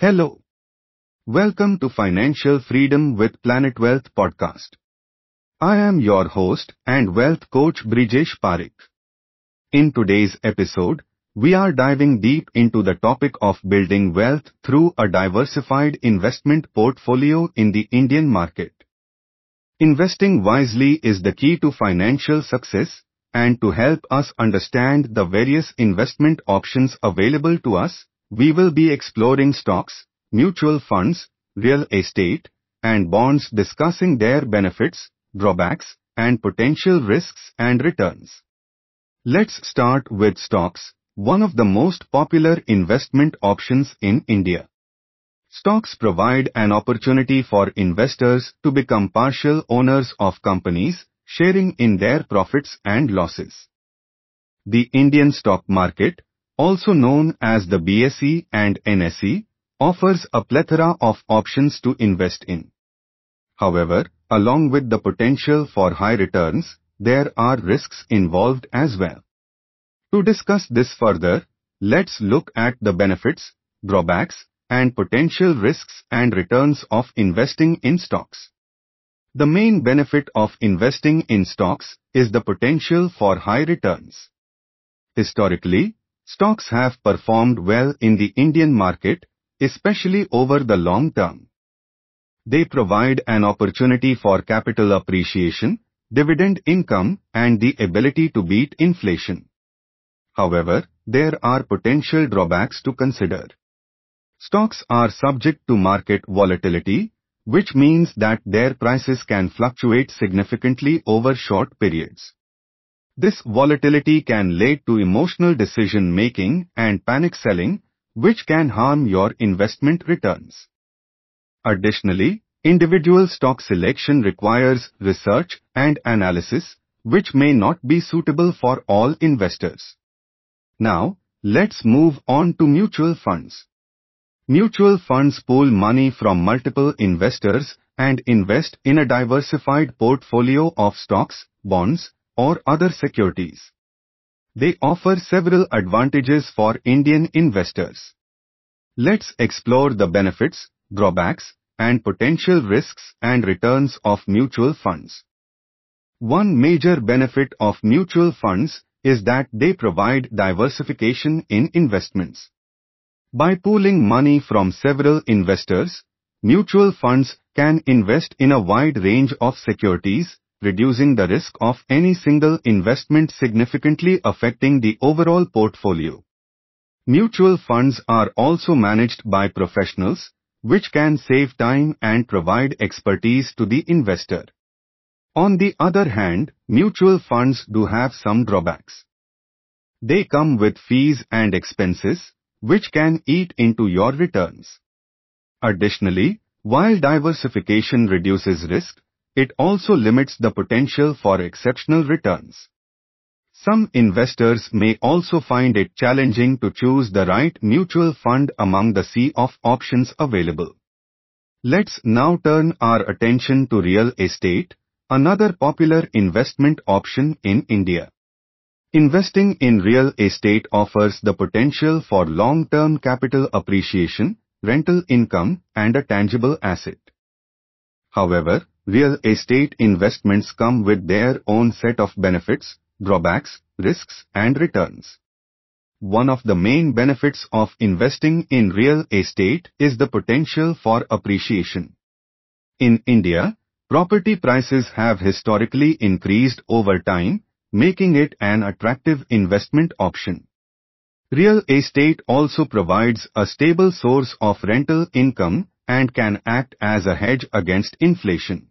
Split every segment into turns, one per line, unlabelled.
Hello. Welcome to Financial Freedom with Planet Wealth podcast. I am your host and wealth coach Brijesh Parekh. In today's episode, we are diving deep into the topic of building wealth through a diversified investment portfolio in the Indian market. Investing wisely is the key to financial success and to help us understand the various investment options available to us, we will be exploring stocks, mutual funds, real estate, and bonds discussing their benefits, drawbacks, and potential risks and returns. Let's start with stocks, one of the most popular investment options in India. Stocks provide an opportunity for investors to become partial owners of companies sharing in their profits and losses. The Indian stock market, also known as the BSE and NSE, offers a plethora of options to invest in. However, along with the potential for high returns, there are risks involved as well. To discuss this further, let's look at the benefits, drawbacks, and potential risks and returns of investing in stocks. The main benefit of investing in stocks is the potential for high returns. Historically, stocks have performed well in the Indian market, especially over the long term. They provide an opportunity for capital appreciation, dividend income and the ability to beat inflation. However, there are potential drawbacks to consider. Stocks are subject to market volatility, which means that their prices can fluctuate significantly over short periods. This volatility can lead to emotional decision making and panic selling, which can harm your investment returns. Additionally, individual stock selection requires research and analysis, which may not be suitable for all investors. Now, let's move on to mutual funds. Mutual funds pool money from multiple investors and invest in a diversified portfolio of stocks, bonds, or other securities. They offer several advantages for Indian investors. Let's explore the benefits, drawbacks, and potential risks and returns of mutual funds. One major benefit of mutual funds is that they provide diversification in investments. By pooling money from several investors, mutual funds can invest in a wide range of securities, reducing the risk of any single investment significantly affecting the overall portfolio. Mutual funds are also managed by professionals, which can save time and provide expertise to the investor. On the other hand, mutual funds do have some drawbacks. They come with fees and expenses, which can eat into your returns. Additionally, while diversification reduces risk, it also limits the potential for exceptional returns. Some investors may also find it challenging to choose the right mutual fund among the sea of options available. Let's now turn our attention to real estate, another popular investment option in India. Investing in real estate offers the potential for long-term capital appreciation, rental income, and a tangible asset. However, real estate investments come with their own set of benefits, drawbacks, risks, and returns. One of the main benefits of investing in real estate is the potential for appreciation. In India, property prices have historically increased over time, making it an attractive investment option. Real estate also provides a stable source of rental income and can act as a hedge against inflation.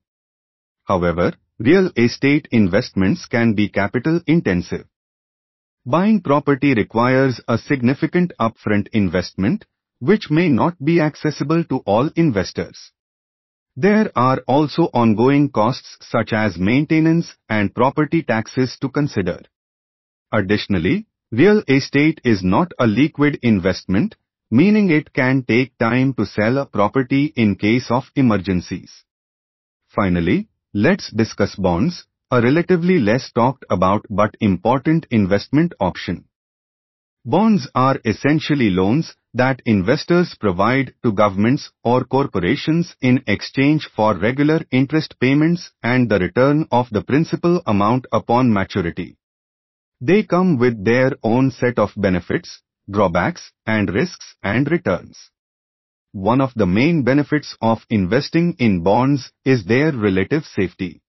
However, real estate investments can be capital intensive. Buying property requires a significant upfront investment, which may not be accessible to all investors. There are also ongoing costs such as maintenance and property taxes to consider. Additionally, real estate is not a liquid investment, meaning it can take time to sell a property in case of emergencies. Finally, let's discuss bonds, a relatively less talked about but important investment option. Bonds are essentially loans that investors provide to governments or corporations in exchange for regular interest payments and the return of the principal amount upon maturity. They come with their own set of benefits, drawbacks, and risks and returns. One of the main benefits of investing in bonds is their relative safety.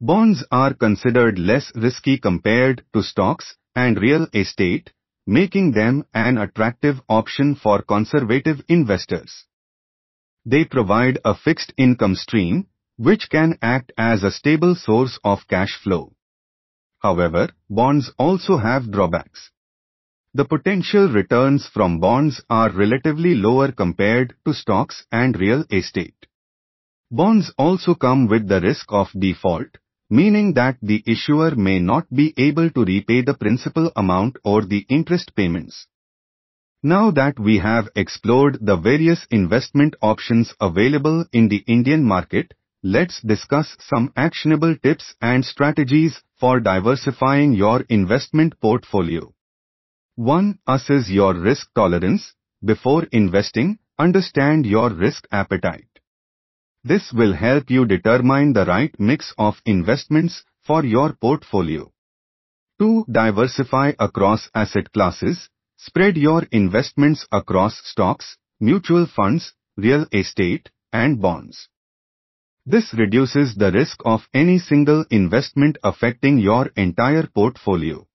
Bonds are considered less risky compared to stocks and real estate, making them an attractive option for conservative investors. They provide a fixed income stream, which can act as a stable source of cash flow. However, bonds also have drawbacks. The potential returns from bonds are relatively lower compared to stocks and real estate. Bonds also come with the risk of default, meaning that the issuer may not be able to repay the principal amount or the interest payments. Now that we have explored the various investment options available in the Indian market, let's discuss some actionable tips and strategies for diversifying your investment portfolio. 1. Assess your risk tolerance. Before investing, understand your risk appetite. This will help you determine the right mix of investments for your portfolio. 2. Diversify across asset classes. Spread your investments across stocks, mutual funds, real estate, and bonds. This reduces the risk of any single investment affecting your entire portfolio.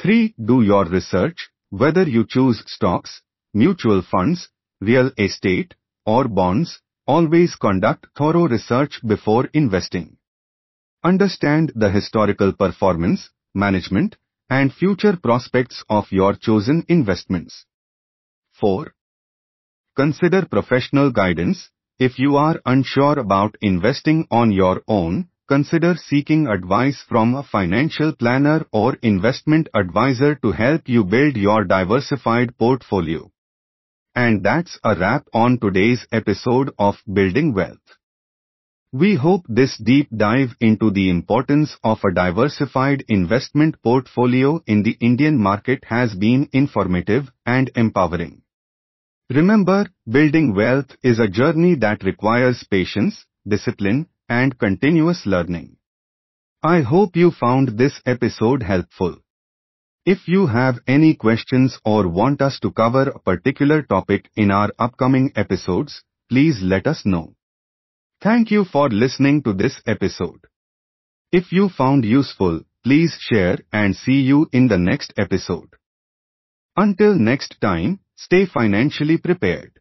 3. Do your research, whether you choose stocks, mutual funds, real estate, or bonds, Always conduct thorough research before investing. Understand the historical performance, management, and future prospects of your chosen investments. 4. Consider professional guidance. If you are unsure about investing on your own, consider seeking advice from a financial planner or investment advisor to help you build your diversified portfolio. And that's a wrap on today's episode of Building Wealth. We hope this deep dive into the importance of a diversified investment portfolio in the Indian market has been informative and empowering. Remember, building wealth is a journey that requires patience, discipline, and continuous learning. I hope you found this episode helpful. If you have any questions or want us to cover a particular topic in our upcoming episodes, please let us know. Thank you for listening to this episode. If you found useful, please share and see you in the next episode. Until next time, stay financially prepared.